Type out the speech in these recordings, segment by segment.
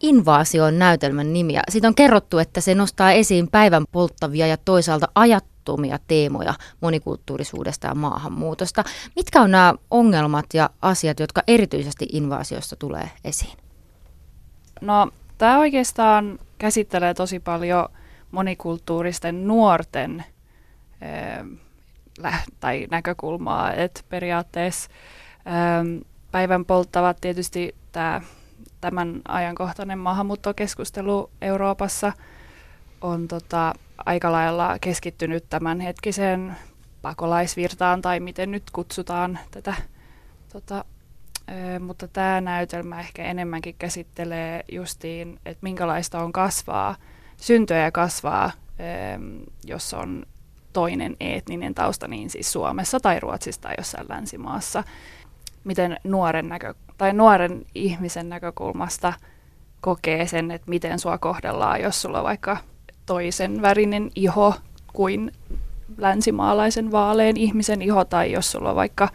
Invaasion näytelmän nimi. Ja siitä on kerrottu, että se nostaa esiin päivän polttavia ja toisaalta ajattomia teemoja monikulttuurisuudesta ja maahanmuutosta. Mitkä on nämä ongelmat ja asiat, jotka erityisesti invaasiossa tulee esiin? No, tämä oikeastaan käsittelee tosi paljon monikulttuuristen nuorten äh, tai näkökulmaa, että periaatteessa äh, päivän polttavat tietysti tämä tämän ajankohtainen maahanmuuttokeskustelu Euroopassa on tota, aika lailla keskittynyt tämänhetkiseen pakolaisvirtaan tai miten nyt kutsutaan tätä. Tota, ö, mutta tämä näytelmä ehkä enemmänkin käsittelee justiin, että minkälaista on kasvaa, syntyä ja kasvaa, ö, jos on toinen etninen tausta, niin siis Suomessa tai Ruotsissa tai jossain länsimaassa. Miten nuoren näkö, tai nuoren ihmisen näkökulmasta kokee sen, että miten sua kohdellaan, jos sulla on vaikka toisen värinen iho kuin länsimaalaisen vaaleen ihmisen iho, tai jos sulla on vaikka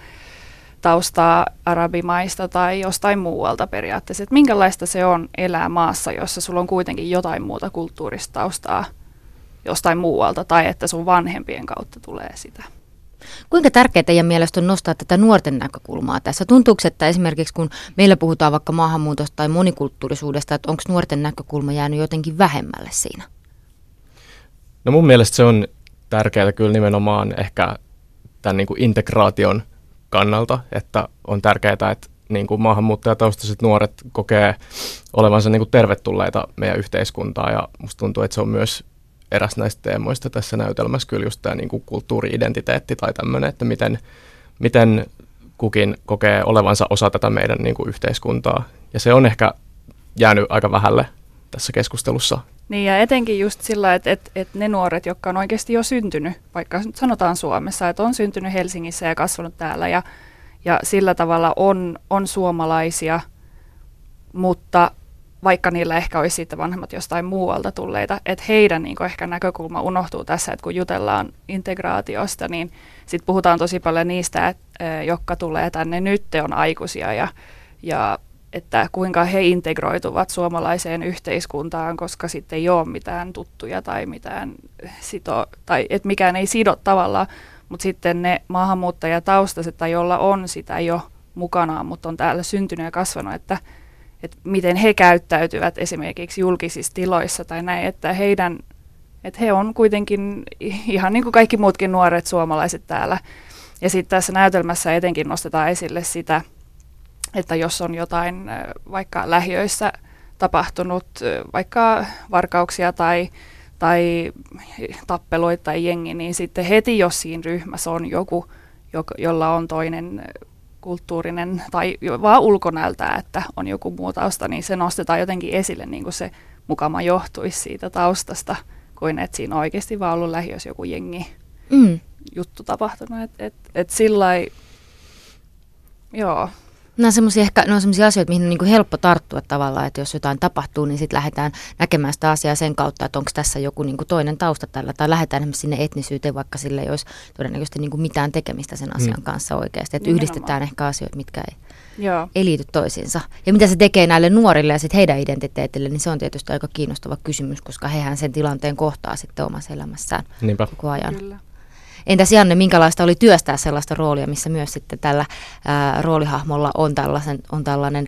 taustaa arabimaista tai jostain muualta periaatteessa. Että minkälaista se on elää maassa, jossa sulla on kuitenkin jotain muuta kulttuurista taustaa jostain muualta, tai että sun vanhempien kautta tulee sitä. Kuinka tärkeää teidän mielestä on nostaa tätä nuorten näkökulmaa tässä? Tuntuuko, että esimerkiksi kun meillä puhutaan vaikka maahanmuutosta tai monikulttuurisuudesta, että onko nuorten näkökulma jäänyt jotenkin vähemmälle siinä? No mun mielestä se on tärkeää kyllä nimenomaan ehkä tämän niin kuin integraation kannalta, että on tärkeää, että niin kuin maahanmuuttajataustaiset nuoret kokee olevansa niin kuin tervetulleita meidän yhteiskuntaan ja musta tuntuu, että se on myös eräs näistä teemoista tässä näytelmässä kyllä just tämä niin kuin kulttuuri-identiteetti tai tämmöinen, että miten, miten kukin kokee olevansa osa tätä meidän niin kuin yhteiskuntaa. Ja se on ehkä jäänyt aika vähälle tässä keskustelussa. Niin ja etenkin just sillä, että, että, että ne nuoret, jotka on oikeasti jo syntynyt, vaikka sanotaan Suomessa, että on syntynyt Helsingissä ja kasvanut täällä ja, ja sillä tavalla on, on suomalaisia, mutta vaikka niillä ehkä olisi sitten vanhemmat jostain muualta tulleita, että heidän niin ehkä näkökulma unohtuu tässä, että kun jutellaan integraatiosta, niin sitten puhutaan tosi paljon niistä, että, jotka tulee tänne nyt, on aikuisia ja, ja että kuinka he integroituvat suomalaiseen yhteiskuntaan, koska sitten ei ole mitään tuttuja tai mitään sito, tai että mikään ei sido tavallaan, mutta sitten ne maahanmuuttajataustaiset tai jolla on sitä jo mukanaan, mutta on täällä syntynyt ja kasvanut, että että miten he käyttäytyvät esimerkiksi julkisissa tiloissa tai näin, että heidän, että he on kuitenkin ihan niin kuin kaikki muutkin nuoret suomalaiset täällä. Ja sitten tässä näytelmässä etenkin nostetaan esille sitä, että jos on jotain vaikka lähiöissä tapahtunut, vaikka varkauksia tai, tai tappeluita tai jengi, niin sitten heti jos siinä ryhmässä on joku, jolla on toinen kulttuurinen tai vaan ulkonäöltä, että on joku muu tausta, niin se nostetaan jotenkin esille niin kuin se mukama johtuisi siitä taustasta, kuin että siinä on oikeasti vaan ollut lähiössä joku jengi mm. juttu tapahtunut. Että et, et sillä joo, Nämä on semmoisia ehkä, ne on semmoisia asioita, mihin on niin kuin helppo tarttua tavallaan, että jos jotain tapahtuu, niin sitten lähdetään näkemään sitä asiaa sen kautta, että onko tässä joku niin kuin toinen tausta tällä, tai lähdetään esimerkiksi sinne etnisyyteen, vaikka sille ei olisi todennäköisesti niin kuin mitään tekemistä sen asian mm. kanssa oikeasti. Että yhdistetään ehkä asioita, mitkä ei, Joo. ei liity toisiinsa. Ja mitä se tekee näille nuorille ja sitten heidän identiteetille, niin se on tietysti aika kiinnostava kysymys, koska hehän sen tilanteen kohtaa sitten omassa elämässään Niinpä. koko ajan. Kyllä. Entäs Janne, minkälaista oli työstää sellaista roolia, missä myös sitten tällä ää, roolihahmolla on, tällaisen, on tällainen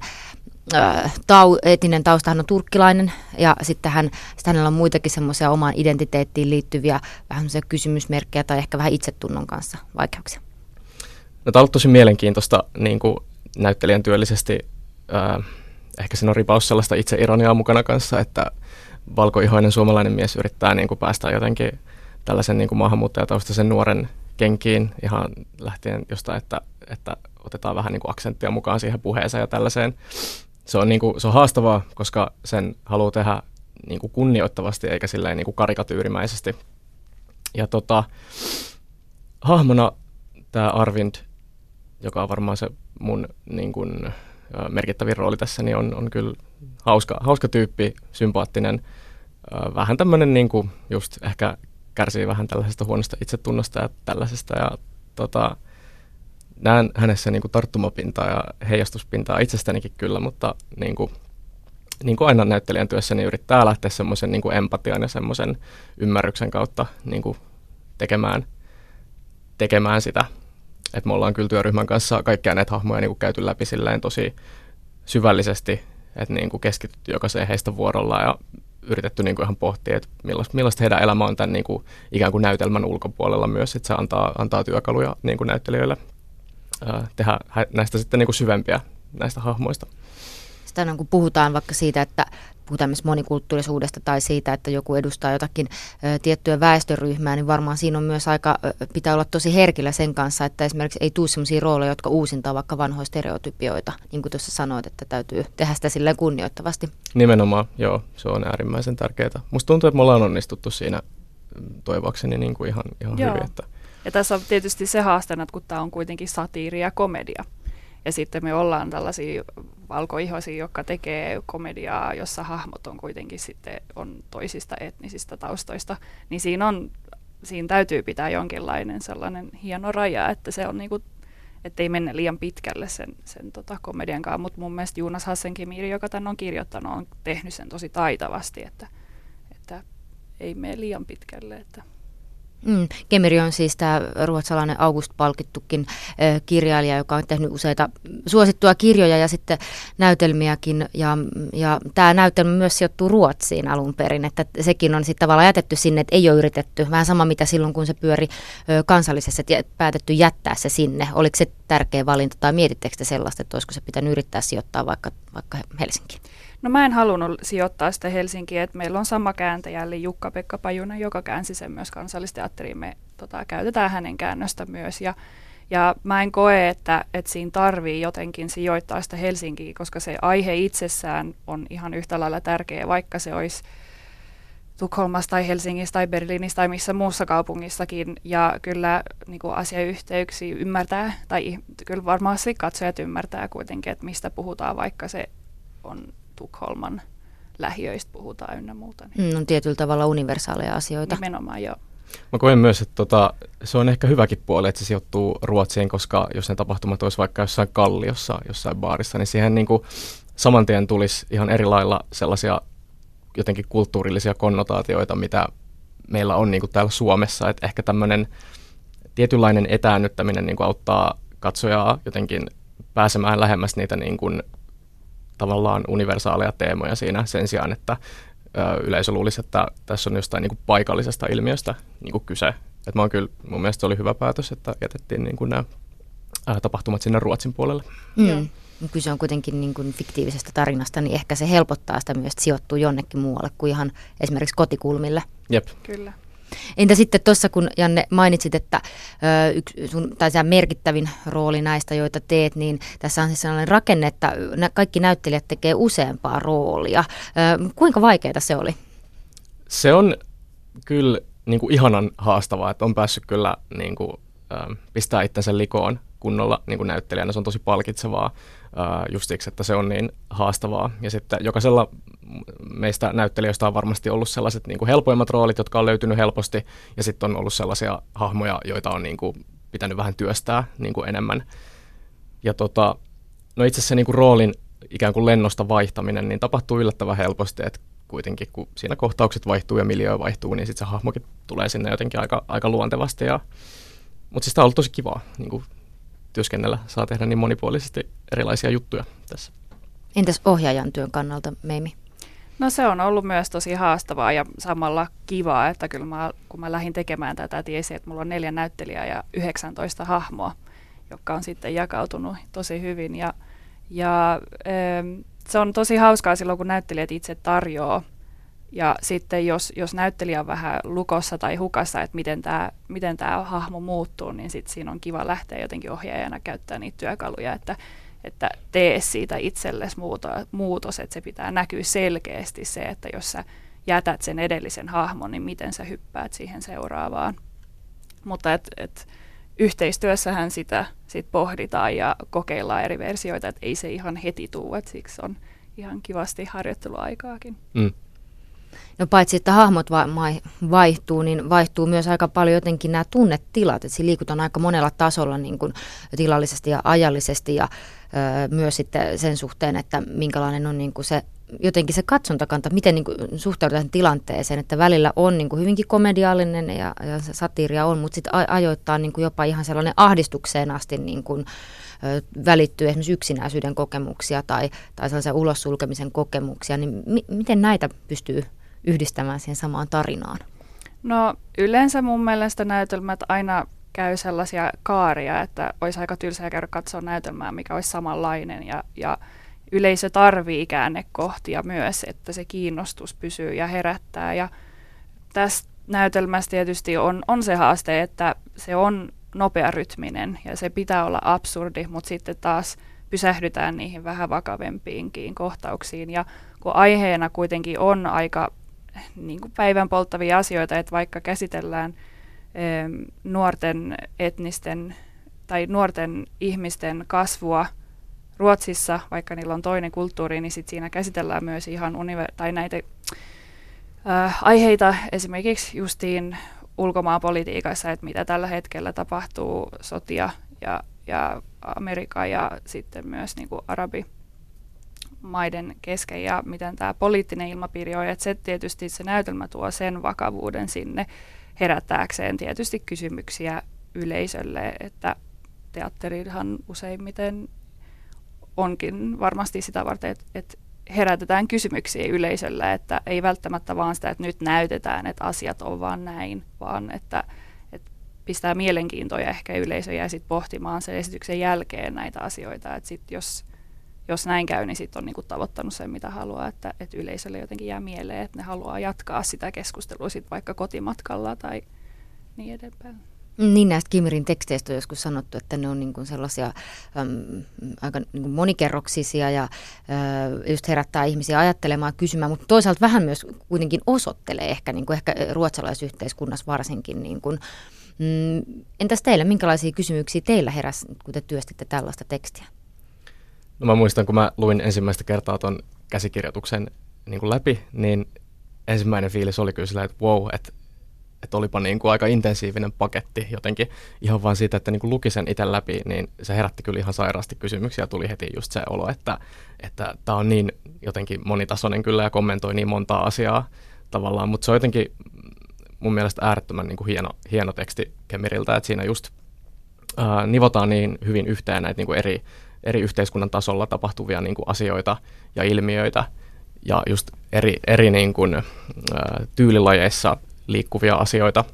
tau, etninen tausta, hän on turkkilainen ja sitten, hän, sitten hänellä on muitakin semmoisia omaan identiteettiin liittyviä vähän kysymysmerkkejä tai ehkä vähän itsetunnon kanssa vaikeuksia. No, tämä on tosi mielenkiintoista niin kuin näyttelijän työllisesti. Ää, ehkä siinä on ripaus sellaista itseironiaa mukana kanssa, että valkoihoinen suomalainen mies yrittää niin kuin päästä jotenkin tällaisen niin kuin maahanmuuttajataustaisen nuoren kenkiin ihan lähtien jostain, että, että otetaan vähän niin kuin aksenttia mukaan siihen puheeseen ja tällaiseen. Se on, niin kuin, se on haastavaa, koska sen haluaa tehdä niin kuin kunnioittavasti eikä silleen niin kuin karikatyyrimäisesti. Ja tota, hahmona tämä Arvind, joka on varmaan se mun niin kuin, merkittävin rooli tässä, niin on, on kyllä hauska, hauska tyyppi, sympaattinen, vähän tämmöinen niin kuin just ehkä kärsii vähän tällaisesta huonosta itsetunnosta ja tällaisesta. Ja tota, näen hänessä niin kuin tarttumapintaa ja heijastuspintaa itsestänikin kyllä, mutta niin kuin, niin kuin aina näyttelijän työssä, niin yrittää lähteä semmoisen niin empatian ja semmoisen ymmärryksen kautta niin kuin tekemään, tekemään sitä. Et me ollaan kyllä työryhmän kanssa kaikkia näitä hahmoja niin kuin käyty läpi tosi syvällisesti, että niin keskitytty jokaiseen heistä vuorolla ja yritetty niin kuin ihan pohtia, että millaista, millaista heidän elämä on tämän niin kuin, ikään kuin näytelmän ulkopuolella myös, että se antaa, antaa työkaluja niin kuin näyttelijöille ää, tehdä näistä sitten niin kuin syvempiä näistä hahmoista. Sitä on, kun puhutaan vaikka siitä, että puhutaan myös monikulttuurisuudesta tai siitä, että joku edustaa jotakin ö, tiettyä väestöryhmää, niin varmaan siinä on myös aika, ö, pitää olla tosi herkillä sen kanssa, että esimerkiksi ei tule sellaisia rooleja, jotka uusintaa vaikka vanhoja stereotypioita, niin kuin tuossa sanoit, että täytyy tehdä sitä silleen kunnioittavasti. Nimenomaan, joo, se on äärimmäisen tärkeää. Musta tuntuu, että me ollaan onnistuttu siinä mm, toivoakseni niin kuin ihan, ihan hyvin. Että... Ja tässä on tietysti se haasteena, että kun tämä on kuitenkin satiiri ja komedia, ja sitten me ollaan tällaisia valkoihoisia, jotka tekee komediaa, jossa hahmot on kuitenkin sitten on toisista etnisistä taustoista, niin siinä, on, siinä täytyy pitää jonkinlainen sellainen hieno raja, että se on niinku, ei mennä liian pitkälle sen, sen tota komedian kanssa, mutta mun mielestä Juunas Hassenkimiri, joka tämän on kirjoittanut, on tehnyt sen tosi taitavasti, että, että ei mene liian pitkälle. Että Mm. Kemeri on siis tämä ruotsalainen August-palkittukin äh, kirjailija, joka on tehnyt useita suosittua kirjoja ja sitten näytelmiäkin. Ja, ja tämä näytelmä myös sijoittuu Ruotsiin alun perin, että sekin on sitten tavallaan jätetty sinne, että ei ole yritetty. Vähän sama mitä silloin, kun se pyöri ö, kansallisessa, että päätetty jättää se sinne. Oliko se tärkeä valinta tai mietittekö te sellaista, että olisiko se pitänyt yrittää sijoittaa vaikka, vaikka Helsinkiin? No mä en halunnut sijoittaa sitä Helsinkiin, että meillä on sama kääntäjä, eli Jukka-Pekka Pajunen, joka käänsi sen myös kansallisteatteriin. Me tota, käytetään hänen käännöstä myös ja ja mä en koe, että, että siinä tarvii jotenkin sijoittaa sitä Helsinkiin, koska se aihe itsessään on ihan yhtä lailla tärkeä, vaikka se olisi Tukholmassa tai Helsingissä tai Berliinissä tai missä muussa kaupungissakin. Ja kyllä niin kuin asiayhteyksiä ymmärtää, tai kyllä varmasti katsojat ymmärtää kuitenkin, että mistä puhutaan, vaikka se on Tukholman lähiöistä puhutaan ynnä muuta. Niin. Mm, on tietyllä tavalla universaaleja asioita. Nimenomaan, joo. Mä koen myös, että tota, se on ehkä hyväkin puoli, että se sijoittuu Ruotsiin, koska jos ne tapahtumat olisi vaikka jossain kalliossa, jossain baarissa, niin siihen niin kuin saman tien tulisi ihan eri lailla sellaisia jotenkin kulttuurillisia konnotaatioita, mitä meillä on niin kuin täällä Suomessa. Että ehkä tämmöinen tietynlainen etäännyttäminen niin kuin auttaa katsojaa jotenkin pääsemään lähemmäs niitä niin kuin tavallaan universaaleja teemoja siinä sen sijaan, että ö, yleisö luulisi, että tässä on jostain niin kuin paikallisesta ilmiöstä niin kuin kyse. Et mä oon kyllä, mun mielestä se oli hyvä päätös, että jätettiin niin kuin nämä tapahtumat sinne Ruotsin puolelle. Mm. Kyse on kuitenkin niin kuin fiktiivisestä tarinasta, niin ehkä se helpottaa sitä myös, että sijoittuu jonnekin muualle kuin ihan esimerkiksi kotikulmille. Jep. Kyllä. Entä sitten tuossa, kun Janne mainitsit, että ö, sun, tai merkittävin rooli näistä, joita teet, niin tässä on siis sellainen rakenne, että kaikki näyttelijät tekee useampaa roolia. Ö, kuinka vaikeaa se oli? Se on kyllä niin kuin ihanan haastavaa, että on päässyt kyllä niin kuin, ö, pistää itsensä likoon kunnolla niin kuin näyttelijänä. Se on tosi palkitsevaa just siksi, että se on niin haastavaa. Ja sitten jokaisella meistä näyttelijöistä on varmasti ollut sellaiset niin kuin helpoimmat roolit, jotka on löytynyt helposti, ja sitten on ollut sellaisia hahmoja, joita on niin kuin pitänyt vähän työstää niin kuin enemmän. Ja tota, no itse asiassa niin kuin roolin ikään kuin lennosta vaihtaminen, niin tapahtuu yllättävän helposti, että kuitenkin kun siinä kohtaukset vaihtuu ja miljöö vaihtuu, niin sitten se hahmokin tulee sinne jotenkin aika, aika luontevasti. Ja, mutta siis tämä on ollut tosi kivaa niin kuin työskennellä, saa tehdä niin monipuolisesti erilaisia juttuja tässä. Entäs ohjaajan työn kannalta, Meimi? No se on ollut myös tosi haastavaa ja samalla kivaa, että kyllä mä, kun mä lähdin tekemään tätä, tiesin, että mulla on neljä näyttelijää ja 19 hahmoa, jotka on sitten jakautunut tosi hyvin. Ja, ja se on tosi hauskaa silloin, kun näyttelijät itse tarjoaa ja sitten jos, jos näyttelijä on vähän lukossa tai hukassa, että miten tämä miten tää hahmo muuttuu, niin sitten siinä on kiva lähteä jotenkin ohjaajana käyttää niitä työkaluja, että, että tee siitä itsellesi muuto, muutos, että se pitää näkyä selkeästi se, että jos sä jätät sen edellisen hahmon, niin miten sä hyppäät siihen seuraavaan. Mutta et, et, yhteistyössähän sitä sit pohditaan ja kokeillaan eri versioita, että ei se ihan heti tule, että siksi on ihan kivasti harjoitteluaikaakin. Mm. No paitsi, että hahmot va- vaihtuu, niin vaihtuu myös aika paljon jotenkin nämä tunnetilat. Että siinä liikutaan aika monella tasolla niin kuin tilallisesti ja ajallisesti ja ö, myös sitten sen suhteen, että minkälainen on niin kuin se jotenkin se katsontakanta, miten niin kuin suhtaudutaan tilanteeseen, että välillä on niin kuin hyvinkin komediallinen ja, ja se satiiria on, mutta sitten ajoittaa niin kuin jopa ihan sellainen ahdistukseen asti niin kuin, ö, välittyy esimerkiksi yksinäisyyden kokemuksia tai, tai sellaisen ulossulkemisen kokemuksia, niin mi- miten näitä pystyy yhdistämään siihen samaan tarinaan? No yleensä mun mielestä näytelmät aina käy sellaisia kaaria, että olisi aika tylsää käydä katsoa näytelmää, mikä olisi samanlainen ja, ja yleisö tarvii käännekohtia myös, että se kiinnostus pysyy ja herättää. Ja tästä näytelmästä tietysti on, on se haaste, että se on nopearytminen ja se pitää olla absurdi, mutta sitten taas pysähdytään niihin vähän vakavempiinkin kohtauksiin. Ja kun aiheena kuitenkin on aika niin kuin päivän polttavia asioita, että vaikka käsitellään nuorten etnisten tai nuorten ihmisten kasvua – Ruotsissa, vaikka niillä on toinen kulttuuri, niin sit siinä käsitellään myös ihan univer- tai näitä äh, aiheita esimerkiksi justiin ulkomaanpolitiikassa, että mitä tällä hetkellä tapahtuu sotia ja, ja Amerikka ja sitten myös niin kuin arabi maiden kesken ja miten tämä poliittinen ilmapiiri on. Että se tietysti se näytelmä tuo sen vakavuuden sinne herättääkseen tietysti kysymyksiä yleisölle, että teatterihan useimmiten onkin varmasti sitä varten, että, että herätetään kysymyksiä yleisölle, että ei välttämättä vaan sitä, että nyt näytetään, että asiat on vaan näin, vaan että, että pistää mielenkiintoja ehkä yleisö ja sitten pohtimaan sen esityksen jälkeen näitä asioita, että sit jos, jos näin käy, niin sitten on niinku tavoittanut sen, mitä haluaa, että, että yleisölle jotenkin jää mieleen, että ne haluaa jatkaa sitä keskustelua sit vaikka kotimatkalla tai niin edespäin. Niin näistä Kimirin teksteistä on joskus sanottu, että ne on niin kuin sellaisia äm, aika niin kuin monikerroksisia ja äh, just herättää ihmisiä ajattelemaan, kysymään, mutta toisaalta vähän myös kuitenkin osoittelee ehkä, niin kuin ehkä ruotsalaisyhteiskunnassa varsinkin. Niin kuin, mm, entäs teille, minkälaisia kysymyksiä teillä heräsi, kun te työstitte tällaista tekstiä? No mä muistan, kun mä luin ensimmäistä kertaa tuon käsikirjoituksen niin kuin läpi, niin ensimmäinen fiilis oli kyllä sillä, että wow, että että olipa niin kuin aika intensiivinen paketti jotenkin ihan vaan siitä, että niin kuin luki sen itse läpi, niin se herätti kyllä ihan sairaasti kysymyksiä. Tuli heti just se olo, että tämä että on niin jotenkin monitasoinen kyllä ja kommentoi niin montaa asiaa tavallaan, mutta se on jotenkin mun mielestä äärettömän niin kuin hieno, hieno teksti Kemiriltä, että siinä just ää, nivotaan niin hyvin yhteen näitä niin kuin eri, eri yhteiskunnan tasolla tapahtuvia niin kuin asioita ja ilmiöitä ja just eri, eri niin kuin, ää, tyylilajeissa liikkuvia asioita.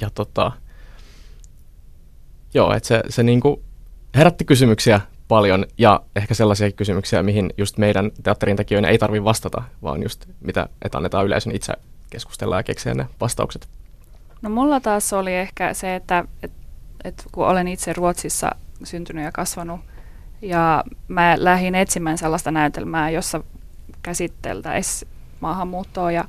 Ja tota, joo, että se, se niinku herätti kysymyksiä paljon ja ehkä sellaisia kysymyksiä, mihin just meidän teatterin tekijöiden ei tarvitse vastata, vaan just mitä, että annetaan yleisön itse keskustella ja keksiä ne vastaukset. No mulla taas oli ehkä se, että et, et kun olen itse Ruotsissa syntynyt ja kasvanut, ja mä lähdin etsimään sellaista näytelmää, jossa käsiteltäisiin maahanmuuttoa ja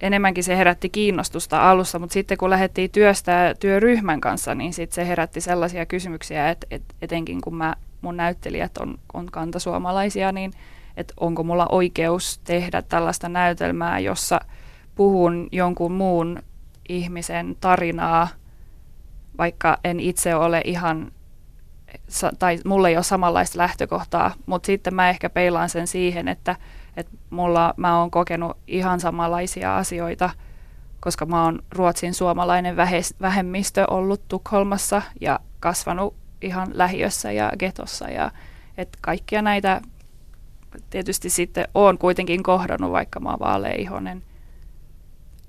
enemmänkin se herätti kiinnostusta alussa, mutta sitten kun lähdettiin työstää työryhmän kanssa, niin sitten se herätti sellaisia kysymyksiä, että et, etenkin kun mä, mun näyttelijät on, on kantasuomalaisia, niin että onko mulla oikeus tehdä tällaista näytelmää, jossa puhun jonkun muun ihmisen tarinaa, vaikka en itse ole ihan, tai mulla ei ole samanlaista lähtökohtaa, mutta sitten mä ehkä peilaan sen siihen, että että mulla mä oon kokenut ihan samanlaisia asioita, koska mä oon Ruotsin suomalainen vähemmistö ollut Tukholmassa ja kasvanut ihan lähiössä ja getossa ja että kaikkia näitä tietysti sitten oon kuitenkin kohdannut, vaikka mä oon vaaleihonen.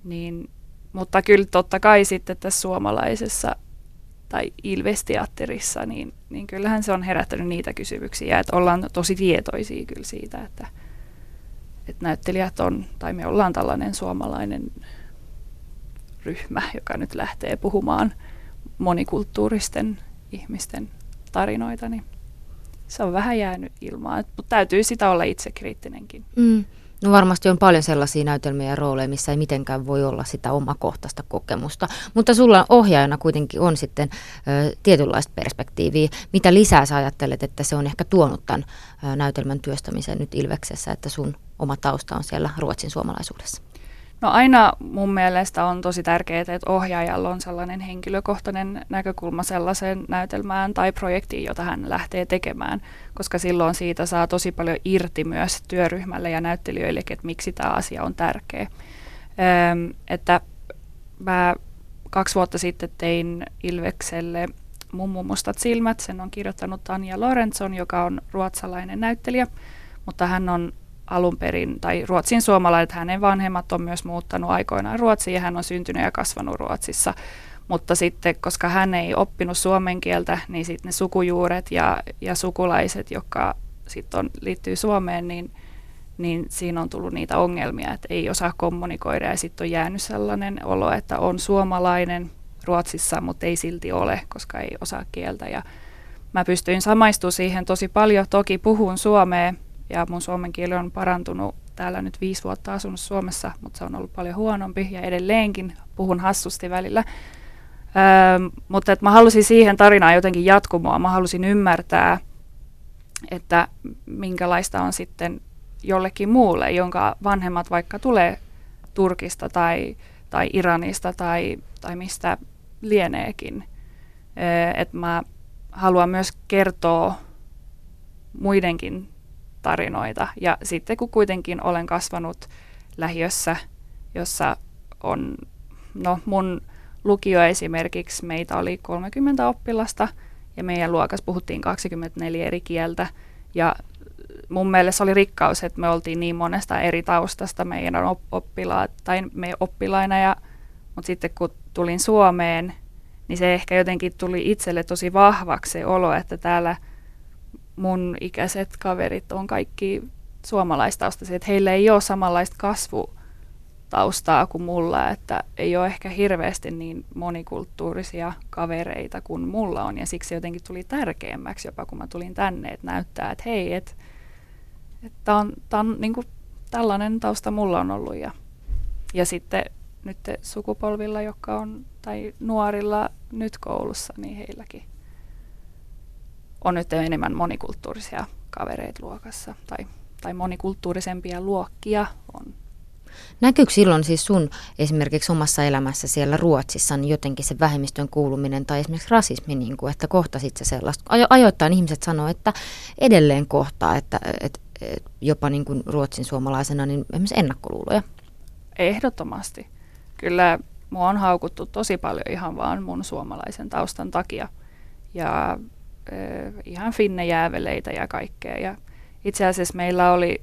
Niin, mutta kyllä totta kai sitten tässä suomalaisessa tai Ilvesteatterissa, niin, niin kyllähän se on herättänyt niitä kysymyksiä, että ollaan tosi tietoisia kyllä siitä, että että näyttelijät on, tai me ollaan tällainen suomalainen ryhmä, joka nyt lähtee puhumaan monikulttuuristen ihmisten tarinoita, niin se on vähän jäänyt ilmaan, mutta täytyy sitä olla itse kriittinenkin. Mm. No varmasti on paljon sellaisia näytelmiä ja rooleja, missä ei mitenkään voi olla sitä omakohtaista kokemusta. Mutta sulla ohjaajana kuitenkin on sitten ö, tietynlaista perspektiiviä. Mitä lisää sä ajattelet, että se on ehkä tuonut tämän ö, näytelmän työstämisen nyt Ilveksessä, että sun oma tausta on siellä ruotsin suomalaisuudessa? No aina mun mielestä on tosi tärkeää, että ohjaajalla on sellainen henkilökohtainen näkökulma sellaiseen näytelmään tai projektiin, jota hän lähtee tekemään, koska silloin siitä saa tosi paljon irti myös työryhmälle ja näyttelijöille, että miksi tämä asia on tärkeä. Öm, että mä kaksi vuotta sitten tein Ilvekselle Mummu mustat silmät. Sen on kirjoittanut Tanja Lorentzon, joka on ruotsalainen näyttelijä, mutta hän on alun perin, tai Ruotsin suomalainen, että hänen vanhemmat on myös muuttanut aikoinaan Ruotsiin ja hän on syntynyt ja kasvanut Ruotsissa. Mutta sitten, koska hän ei oppinut suomen kieltä, niin sitten ne sukujuuret ja, ja sukulaiset, jotka sitten liittyy Suomeen, niin, niin siinä on tullut niitä ongelmia, että ei osaa kommunikoida ja sitten on jäänyt sellainen olo, että on suomalainen Ruotsissa, mutta ei silti ole, koska ei osaa kieltä. Ja mä pystyin samaistumaan siihen tosi paljon. Toki puhun suomea ja mun suomen kieli on parantunut täällä nyt viisi vuotta asunut Suomessa, mutta se on ollut paljon huonompi ja edelleenkin puhun hassusti välillä. Öö, mutta että mä halusin siihen tarinaan jotenkin jatkumoa. Mä halusin ymmärtää, että minkälaista on sitten jollekin muulle, jonka vanhemmat vaikka tulee Turkista tai, tai Iranista tai, tai mistä lieneekin. Öö, että mä haluan myös kertoa muidenkin tarinoita. Ja sitten kun kuitenkin olen kasvanut lähiössä, jossa on, no mun lukio esimerkiksi, meitä oli 30 oppilasta ja meidän luokas puhuttiin 24 eri kieltä ja mun mielestä oli rikkaus, että me oltiin niin monesta eri taustasta meidän oppilaat tai me oppilaina ja mutta sitten kun tulin Suomeen, niin se ehkä jotenkin tuli itselle tosi vahvaksi se olo, että täällä – mun ikäiset kaverit on kaikki suomalaistaustaisia, että heillä ei ole samanlaista kasvutaustaa kuin mulla, että ei ole ehkä hirveästi niin monikulttuurisia kavereita kuin mulla on, ja siksi jotenkin tuli tärkeämmäksi jopa, kun mä tulin tänne, että näyttää, että hei, että että on, on niin kuin, tällainen tausta mulla on ollut, ja, ja sitten nyt sukupolvilla, jotka on, tai nuorilla nyt koulussa, niin heilläkin on nyt enemmän monikulttuurisia kavereita luokassa tai, tai monikulttuurisempia luokkia on. Näkyykö silloin siis sun esimerkiksi omassa elämässä siellä Ruotsissa niin jotenkin se vähemmistön kuuluminen tai esimerkiksi rasismi, niin kuin, että kohtasit se sellaista? Ajo, ajoittain ihmiset sanoo, että edelleen kohtaa, että, että, että jopa niin kuin Ruotsin suomalaisena niin esimerkiksi ennakkoluuloja. Ehdottomasti. Kyllä mua on haukuttu tosi paljon ihan vaan mun suomalaisen taustan takia. Ja ihan finnejääveleitä ja kaikkea. Ja itse asiassa meillä oli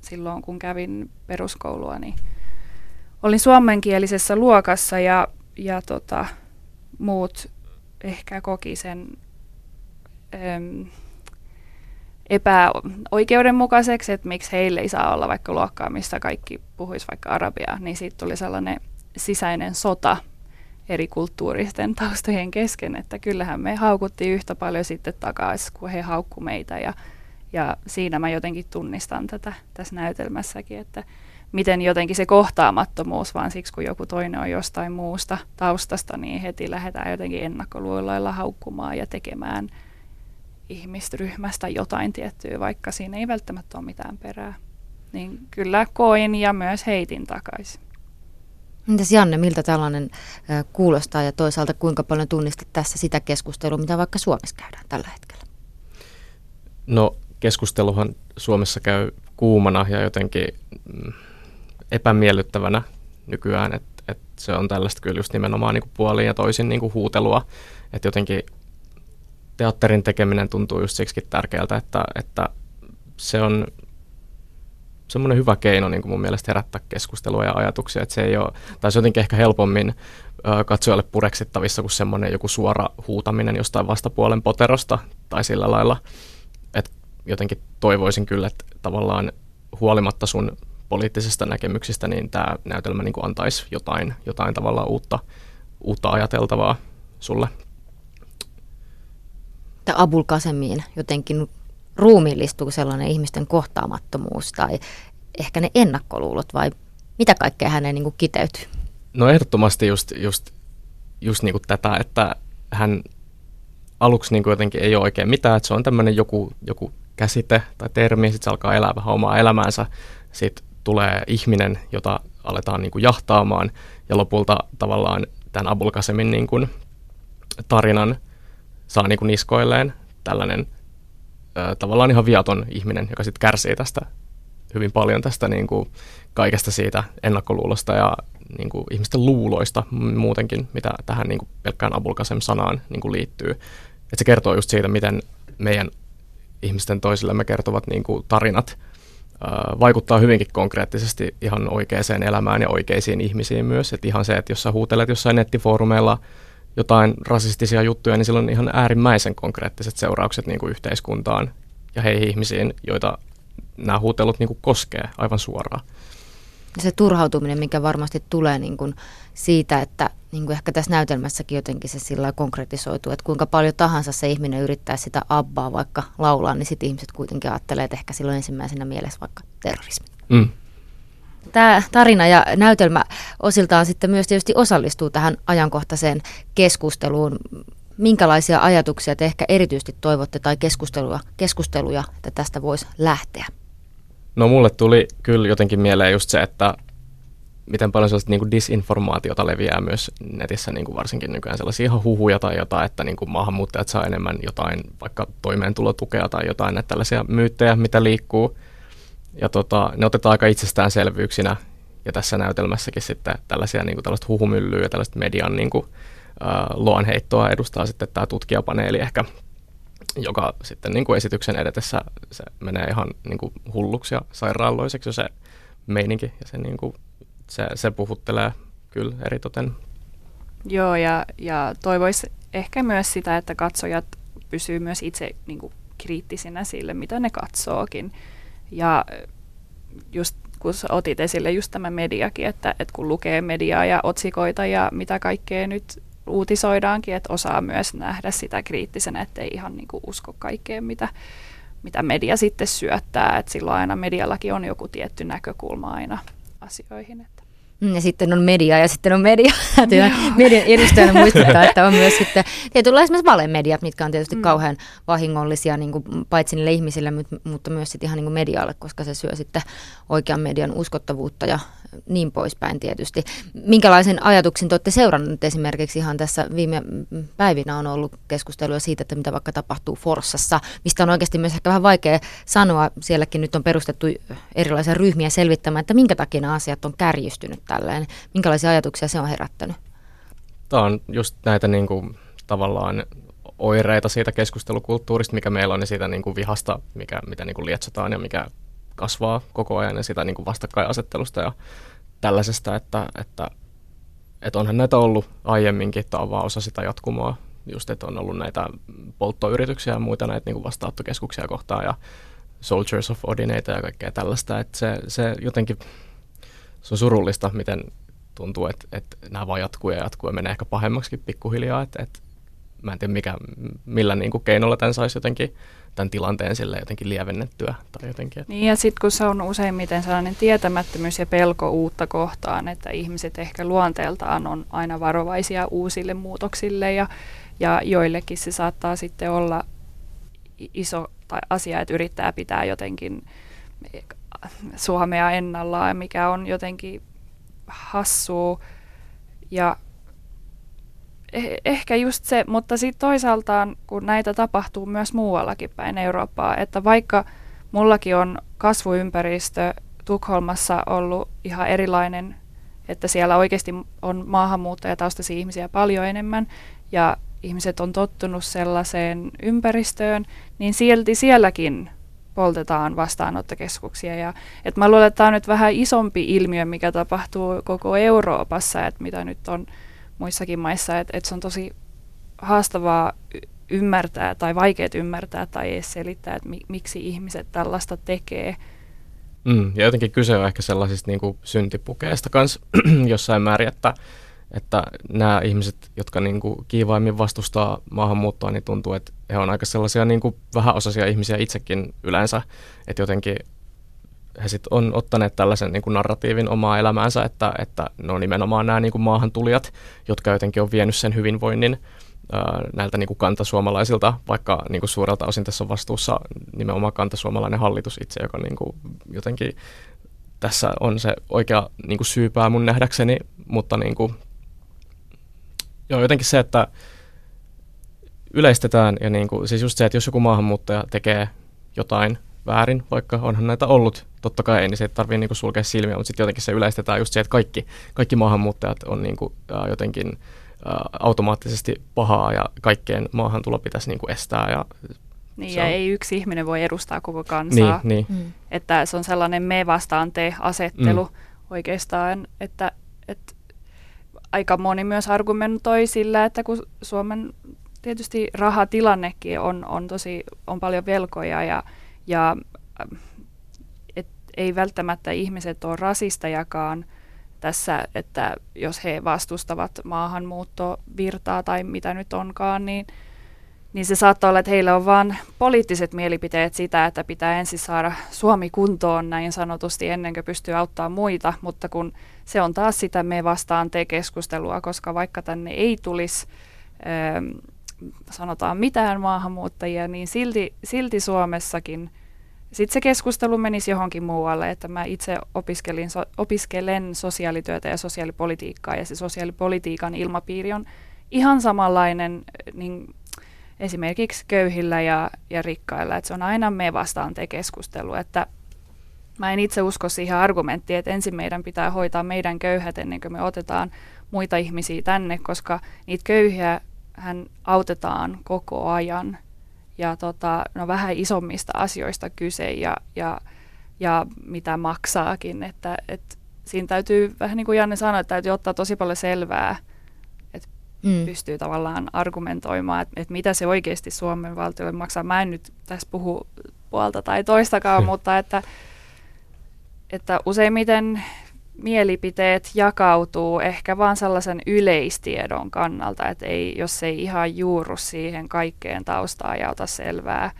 silloin, kun kävin peruskoulua, niin olin suomenkielisessä luokassa ja, ja tota, muut ehkä koki sen äm, epäoikeudenmukaiseksi, että miksi heille ei saa olla vaikka luokkaa, missä kaikki puhuisi vaikka arabiaa, niin siitä tuli sellainen sisäinen sota eri kulttuuristen taustojen kesken, että kyllähän me haukuttiin yhtä paljon sitten takaisin, kun he haukku meitä ja, ja siinä mä jotenkin tunnistan tätä tässä näytelmässäkin, että miten jotenkin se kohtaamattomuus, vaan siksi kun joku toinen on jostain muusta taustasta, niin heti lähdetään jotenkin ennakkoluuloilla haukkumaan ja tekemään ihmisryhmästä jotain tiettyä, vaikka siinä ei välttämättä ole mitään perää. Niin kyllä koin ja myös heitin takaisin. Entäs Janne, miltä tällainen kuulostaa ja toisaalta kuinka paljon tunnistat tässä sitä keskustelua, mitä vaikka Suomessa käydään tällä hetkellä? No keskusteluhan Suomessa käy kuumana ja jotenkin mm, epämiellyttävänä nykyään, että et se on tällaista kyllä just nimenomaan niin puoliin ja toisin niin huutelua, että jotenkin teatterin tekeminen tuntuu just siksi tärkeältä, että, että se on semmoinen hyvä keino niin kuin mun mielestä herättää keskustelua ja ajatuksia, että se ei ole, tai se jotenkin ehkä helpommin katsojalle pureksittavissa kuin semmoinen joku suora huutaminen jostain vastapuolen poterosta tai sillä lailla, että jotenkin toivoisin kyllä, että tavallaan huolimatta sun poliittisesta näkemyksistä, niin tämä näytelmä niin kuin antaisi jotain, jotain tavallaan uutta, uutta ajateltavaa sulle. Tämä Abul Kasemiin jotenkin ruumiillistuu sellainen ihmisten kohtaamattomuus tai ehkä ne ennakkoluulot vai mitä kaikkea hänen niin kiteytyy? No ehdottomasti just, just, just niin kuin tätä, että hän aluksi niin kuin jotenkin ei ole oikein mitään, että se on tämmöinen joku, joku käsite tai termi, sitten se alkaa elää vähän omaa elämäänsä, sitten tulee ihminen, jota aletaan niin kuin jahtaamaan ja lopulta tavallaan tämän Abul Kasemin niin kuin tarinan saa niin kuin niskoilleen tällainen tavallaan ihan viaton ihminen, joka sitten kärsii tästä hyvin paljon tästä niin kuin kaikesta siitä ennakkoluulosta ja niin kuin ihmisten luuloista muutenkin, mitä tähän niin kuin pelkkään Abulkasem-sanaan niin kuin liittyy. Et se kertoo just siitä, miten meidän ihmisten toisillemme kertovat niin kuin tarinat vaikuttaa hyvinkin konkreettisesti ihan oikeaan elämään ja oikeisiin ihmisiin myös. Et ihan se, että jos sä huutelet jossain nettifoorumeilla jotain rasistisia juttuja, niin sillä on ihan äärimmäisen konkreettiset seuraukset niin kuin yhteiskuntaan ja heihin ihmisiin, joita nämä huutelut niin kuin koskee aivan suoraan. Se turhautuminen, mikä varmasti tulee niin kuin siitä, että niin kuin ehkä tässä näytelmässäkin jotenkin se sillä konkretisoituu, että kuinka paljon tahansa se ihminen yrittää sitä abbaa vaikka laulaa, niin sitten ihmiset kuitenkin ajattelee, että ehkä silloin ensimmäisenä mielessä vaikka terrorismi. Mm. Tämä tarina ja näytelmä osiltaan sitten myös tietysti osallistuu tähän ajankohtaiseen keskusteluun. Minkälaisia ajatuksia te ehkä erityisesti toivotte tai keskusteluja, keskusteluja että tästä voisi lähteä? No mulle tuli kyllä jotenkin mieleen just se, että miten paljon sellaista niin kuin disinformaatiota leviää myös netissä, niin kuin varsinkin nykyään sellaisia ihan huhuja tai jotain, että niin kuin maahanmuuttajat saa enemmän jotain vaikka toimeentulotukea tai jotain, että tällaisia myyttejä, mitä liikkuu. Ja tota, ne otetaan aika itsestäänselvyyksinä ja tässä näytelmässäkin sitten tällaisia niin kuin tällaista huhumyllyä ja tällaista median niin kuin, äh, luonheittoa edustaa sitten tämä tutkijapaneeli ehkä joka sitten niin kuin esityksen edetessä se menee ihan niin kuin hulluksi ja sairaaloiseksi se meininki ja se, niin kuin, se, se puhuttelee kyllä eritoten. Joo ja, ja toivoisi ehkä myös sitä, että katsojat pysyy myös itse niin kuin, kriittisinä sille, mitä ne katsookin. Ja just kun otit esille just tämä mediakin, että, että kun lukee mediaa ja otsikoita ja mitä kaikkea nyt uutisoidaankin, että osaa myös nähdä sitä kriittisenä, ettei ihan niin kuin usko kaikkeen, mitä, mitä media sitten syöttää. Että silloin aina mediallakin on joku tietty näkökulma aina asioihin. Mm, ja sitten on media ja sitten on media. Median edustajana muistuttaa, että on myös sitten tietynlaisia esimerkiksi valemediat, mitkä on tietysti mm. kauhean vahingollisia niin kuin paitsi niille ihmisille, mutta myös sitten ihan niin kuin medialle, koska se syö sitten oikean median uskottavuutta ja niin poispäin tietysti. Minkälaisen ajatuksin te olette seurannut esimerkiksi ihan tässä viime päivinä on ollut keskustelua siitä, että mitä vaikka tapahtuu Forssassa, mistä on oikeasti myös ehkä vähän vaikea sanoa. Sielläkin nyt on perustettu erilaisia ryhmiä selvittämään, että minkä takia nämä asiat on kärjistynyt tälleen. Minkälaisia ajatuksia se on herättänyt? Tämä on just näitä niin kuin, tavallaan oireita siitä keskustelukulttuurista, mikä meillä on, ja siitä niin kuin vihasta, mikä, mitä niin kuin lietsotaan ja mikä kasvaa koko ajan ja sitä niin kuin vastakkainasettelusta ja tällaisesta, että, että, että onhan näitä ollut aiemminkin, että on vaan osa sitä jatkumoa, just että on ollut näitä polttoyrityksiä ja muita näitä niin kuin vastaanottokeskuksia kohtaan ja Soldiers of Odineita ja kaikkea tällaista, että se, se jotenkin, se on surullista, miten tuntuu, että, että nämä vaan jatkuu ja jatkuu ja menee ehkä pahemmaksi pikkuhiljaa, että, että mä en tiedä mikä, millä niin kuin keinolla tämän saisi jotenkin tämän tilanteen sille jotenkin lievennettyä. Tai jotenkin, että. Niin ja sitten kun se on useimmiten sellainen tietämättömyys ja pelko uutta kohtaan, että ihmiset ehkä luonteeltaan on aina varovaisia uusille muutoksille ja, ja joillekin se saattaa sitten olla iso tai asia, että yrittää pitää jotenkin Suomea ennallaan, mikä on jotenkin hassua. Ja Eh, ehkä just se, mutta sitten toisaaltaan, kun näitä tapahtuu myös muuallakin päin Eurooppaa, että vaikka mullakin on kasvuympäristö Tukholmassa ollut ihan erilainen, että siellä oikeasti on maahanmuuttajataustaisia ihmisiä paljon enemmän ja ihmiset on tottunut sellaiseen ympäristöön, niin silti sielläkin poltetaan vastaanottokeskuksia. Ja, et mä luulen, että tämä on nyt vähän isompi ilmiö, mikä tapahtuu koko Euroopassa, että mitä nyt on muissakin maissa, että, että se on tosi haastavaa ymmärtää tai vaikeaa ymmärtää tai edes selittää, että mi, miksi ihmiset tällaista tekee. Mm, ja jotenkin kyse on ehkä sellaisista niin kuin syntipukeista kanssa jossain määrin, että, että nämä ihmiset, jotka niin kuin kiivaimmin vastustaa maahanmuuttoa, niin tuntuu, että he on aika sellaisia niin kuin vähäosaisia ihmisiä itsekin yleensä, että jotenkin he sit on ottaneet tällaisen niin kuin narratiivin omaa elämäänsä, että, että ne on nimenomaan nämä niin kuin maahantulijat, jotka jotenkin on vienyt sen hyvinvoinnin näiltä niin kuin kantasuomalaisilta, vaikka niin kuin suurelta osin tässä on vastuussa nimenomaan kantasuomalainen hallitus itse, joka niin kuin jotenkin tässä on se oikea niin kuin syypää mun nähdäkseni, mutta niin kuin, joo, jotenkin se, että yleistetään ja niin kuin, siis just se, että jos joku maahanmuuttaja tekee jotain väärin, vaikka onhan näitä ollut, totta kai ei, niin se ei tarvitse niin sulkea silmiä, mutta sitten jotenkin se yleistetään just se, että kaikki, kaikki maahanmuuttajat on niin kuin, ää, jotenkin ää, automaattisesti pahaa ja kaikkeen maahantulo pitäisi niin kuin estää. Ja niin, ja on... ei yksi ihminen voi edustaa koko kansaa. Niin, niin. Mm. Että se on sellainen me vastaan te asettelu mm. oikeastaan, että, että aika moni myös argumentoi sillä, että kun Suomen tietysti rahatilannekin on, on tosi, on paljon velkoja ja, ja ei välttämättä ihmiset ole rasistajakaan tässä, että jos he vastustavat maahanmuuttovirtaa tai mitä nyt onkaan, niin, niin se saattaa olla, että heillä on vain poliittiset mielipiteet sitä, että pitää ensin saada Suomi kuntoon näin sanotusti ennen kuin pystyy auttamaan muita, mutta kun se on taas sitä me vastaan te keskustelua, koska vaikka tänne ei tulisi sanotaan mitään maahanmuuttajia, niin silti, silti Suomessakin sitten se keskustelu menisi johonkin muualle, että mä itse opiskelin, so, opiskelen sosiaalityötä ja sosiaalipolitiikkaa ja se sosiaalipolitiikan ilmapiiri on ihan samanlainen niin esimerkiksi köyhillä ja, ja rikkailla, että se on aina me vastaan te keskustelu, että mä en itse usko siihen argumenttiin, että ensin meidän pitää hoitaa meidän köyhät ennen kuin me otetaan muita ihmisiä tänne, koska niitä köyhiä hän autetaan koko ajan ja tota, no vähän isommista asioista kyse ja, ja, ja mitä maksaakin. Että, et siinä täytyy, vähän niin kuin Janne sanoi, että täytyy ottaa tosi paljon selvää, että mm. pystyy tavallaan argumentoimaan, että, että mitä se oikeasti Suomen valtiolle maksaa. Mä en nyt tässä puhu puolta tai toistakaan, hmm. mutta että, että useimmiten mielipiteet jakautuu ehkä vaan sellaisen yleistiedon kannalta, että ei, jos ei ihan juuru siihen kaikkeen taustaan ja ota selvää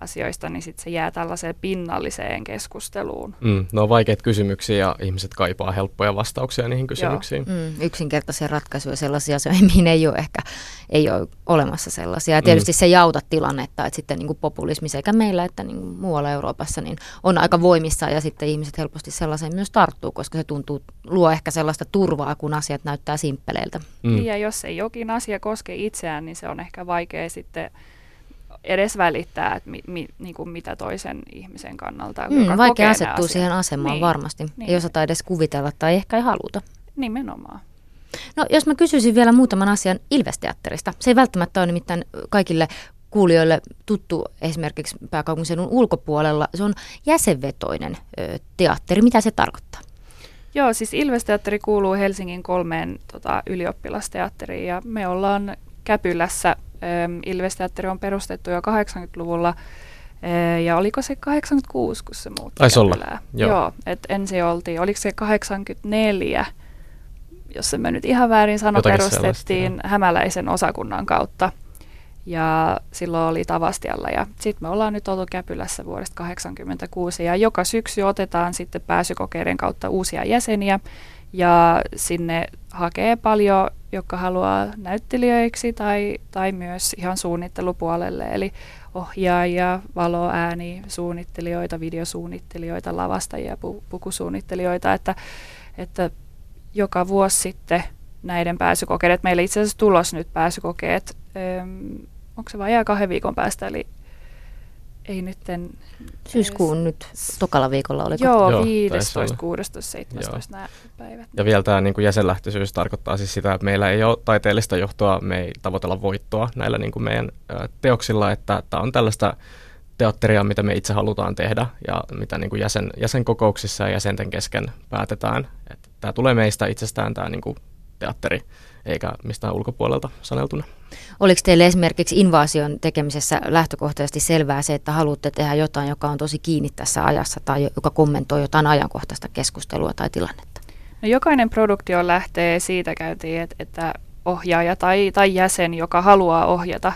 asioista, niin sitten se jää tällaiseen pinnalliseen keskusteluun. Mm, no on vaikeita kysymyksiä ja ihmiset kaipaa helppoja vastauksia niihin kysymyksiin. Mm, yksinkertaisia ratkaisuja, sellaisia asioita, mihin ei ole ehkä ei ole olemassa sellaisia. Ja tietysti mm. se ei auta tilannetta, että sitten niin kuin populismi sekä meillä että niin kuin muualla Euroopassa niin on aika voimissa ja sitten ihmiset helposti sellaiseen myös tarttuu, koska se tuntuu, luo ehkä sellaista turvaa, kun asiat näyttää simppeleiltä. Mm. Ja jos ei jokin asia koske itseään, niin se on ehkä vaikea sitten edes välittää, että mi, mi, niin kuin mitä toisen ihmisen kannalta. Mm, vaikea asettua siihen asemaan niin. varmasti. Niin. Ei osata edes kuvitella tai ehkä ei haluta. Nimenomaan. No jos mä kysyisin vielä muutaman asian Ilvesteatterista. Se ei välttämättä ole nimittäin kaikille kuulijoille tuttu esimerkiksi pääkaupunkiseudun ulkopuolella. Se on jäsenvetoinen ö, teatteri. Mitä se tarkoittaa? Joo, siis Ilvesteatteri kuuluu Helsingin kolmeen tota, ylioppilasteatteriin ja me ollaan Käpylässä Ilvesteatteri on perustettu jo 80-luvulla ja oliko se 86, kun se muutti Taisi olla, joo. joo että ensin oltiin, oliko se 84, jos en mä nyt ihan väärin sano, Jotakin perustettiin Hämäläisen osakunnan kautta. Ja silloin oli Tavastialla ja sitten me ollaan nyt oltu Käpylässä vuodesta 1986 ja joka syksy otetaan sitten pääsykokeiden kautta uusia jäseniä ja sinne hakee paljon, jotka haluaa näyttelijöiksi tai, tai myös ihan suunnittelupuolelle, eli ohjaajia, valo, ääni, suunnittelijoita, videosuunnittelijoita, lavastajia, pu, pukusuunnittelijoita, että, että joka vuosi sitten näiden pääsykokeet, meillä itse asiassa tulos nyt pääsykokeet, onko se vajaa kahden viikon päästä, eli ei nytten... Syyskuun nyt tokalla viikolla oliko? Joo, Joo 15, 16, 17 nämä päivät. Ja vielä tämä niin kuin jäsenlähtöisyys tarkoittaa siis sitä, että meillä ei ole taiteellista johtoa, me ei tavoitella voittoa näillä niin kuin meidän teoksilla, että tämä on tällaista teatteria, mitä me itse halutaan tehdä ja mitä niin kuin jäsen, jäsenkokouksissa ja jäsenten kesken päätetään. Että tämä tulee meistä itsestään tämä niin kuin teatteri eikä mistään ulkopuolelta saneltuna. Oliko teille esimerkiksi invaasion tekemisessä lähtökohtaisesti selvää se, että haluatte tehdä jotain, joka on tosi kiinni tässä ajassa tai joka kommentoi jotain ajankohtaista keskustelua tai tilannetta? No jokainen produktio lähtee siitä käytiin, että, että ohjaaja tai, tai jäsen, joka haluaa ohjata,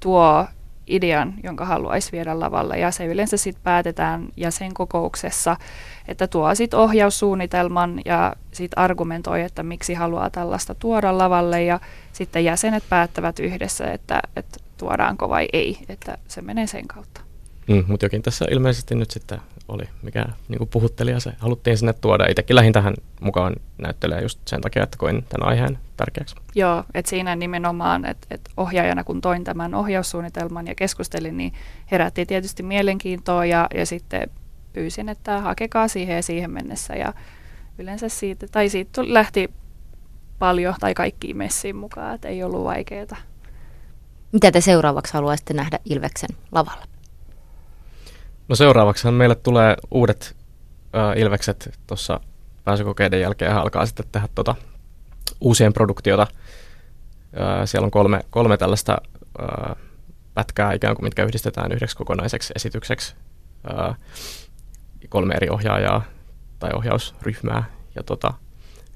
tuo idean, jonka haluaisi viedä lavalle. Ja se yleensä sitten päätetään jäsenkokouksessa, että tuo sitten ohjaussuunnitelman ja sitten argumentoi, että miksi haluaa tällaista tuoda lavalle. Ja sitten jäsenet päättävät yhdessä, että, että tuodaanko vai ei, että se menee sen kautta. Mm, mutta jokin tässä ilmeisesti nyt sitten oli, mikä niin kuin puhutteli ja se haluttiin sinne tuoda. Itsekin lähin tähän mukaan näyttelee just sen takia, että koin tämän aiheen tärkeäksi. Joo, että siinä nimenomaan, että et ohjaajana kun toin tämän ohjaussuunnitelman ja keskustelin, niin herätti tietysti mielenkiintoa ja, ja sitten pyysin, että hakekaa siihen ja siihen mennessä ja yleensä siitä, tai siitä lähti paljon tai kaikki messiin mukaan, että ei ollut vaikeaa. Mitä te seuraavaksi haluaisitte nähdä Ilveksen lavalla? No seuraavaksi meille tulee uudet äh, Ilvekset tuossa pääsykokeiden jälkeen alkaa sitten tehdä tota, uusien produktiota. Siellä on kolme, kolme tällaista pätkää ikään kuin, mitkä yhdistetään yhdeksi kokonaiseksi esitykseksi. Kolme eri ohjaajaa tai ohjausryhmää ja tota,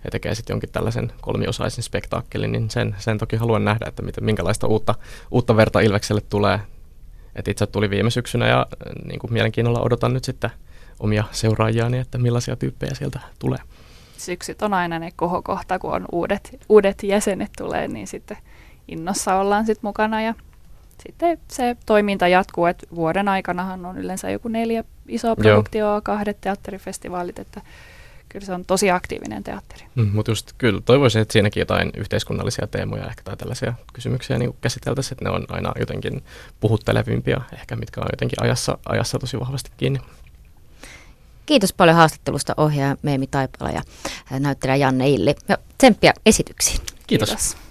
he tekevät sitten jonkin tällaisen kolmiosaisen spektaakkelin, niin sen, sen toki haluan nähdä, että miten, minkälaista uutta, uutta verta Ilvekselle tulee. Et itse tuli viime syksynä ja niin kuin mielenkiinnolla odotan nyt sitten omia seuraajiani, että millaisia tyyppejä sieltä tulee. Syksyt on aina ne kohokohta, kun on uudet, uudet jäsenet tulee, niin sitten innossa ollaan sitten mukana ja sitten se toiminta jatkuu, että vuoden aikanahan on yleensä joku neljä isoa produktioa, kahdet teatterifestivaalit, että kyllä se on tosi aktiivinen teatteri. Mm, mutta just kyllä toivoisin, että siinäkin jotain yhteiskunnallisia teemoja ehkä tai tällaisia kysymyksiä niin käsiteltäisiin, että ne on aina jotenkin puhuttelevimpia, ehkä mitkä on jotenkin ajassa, ajassa tosi vahvasti kiinni. Kiitos paljon haastattelusta ohjaaja Meemi Taipala ja näyttelijä Janne Illi. Ja tsemppiä esityksiin. Kiitos. Kiitos.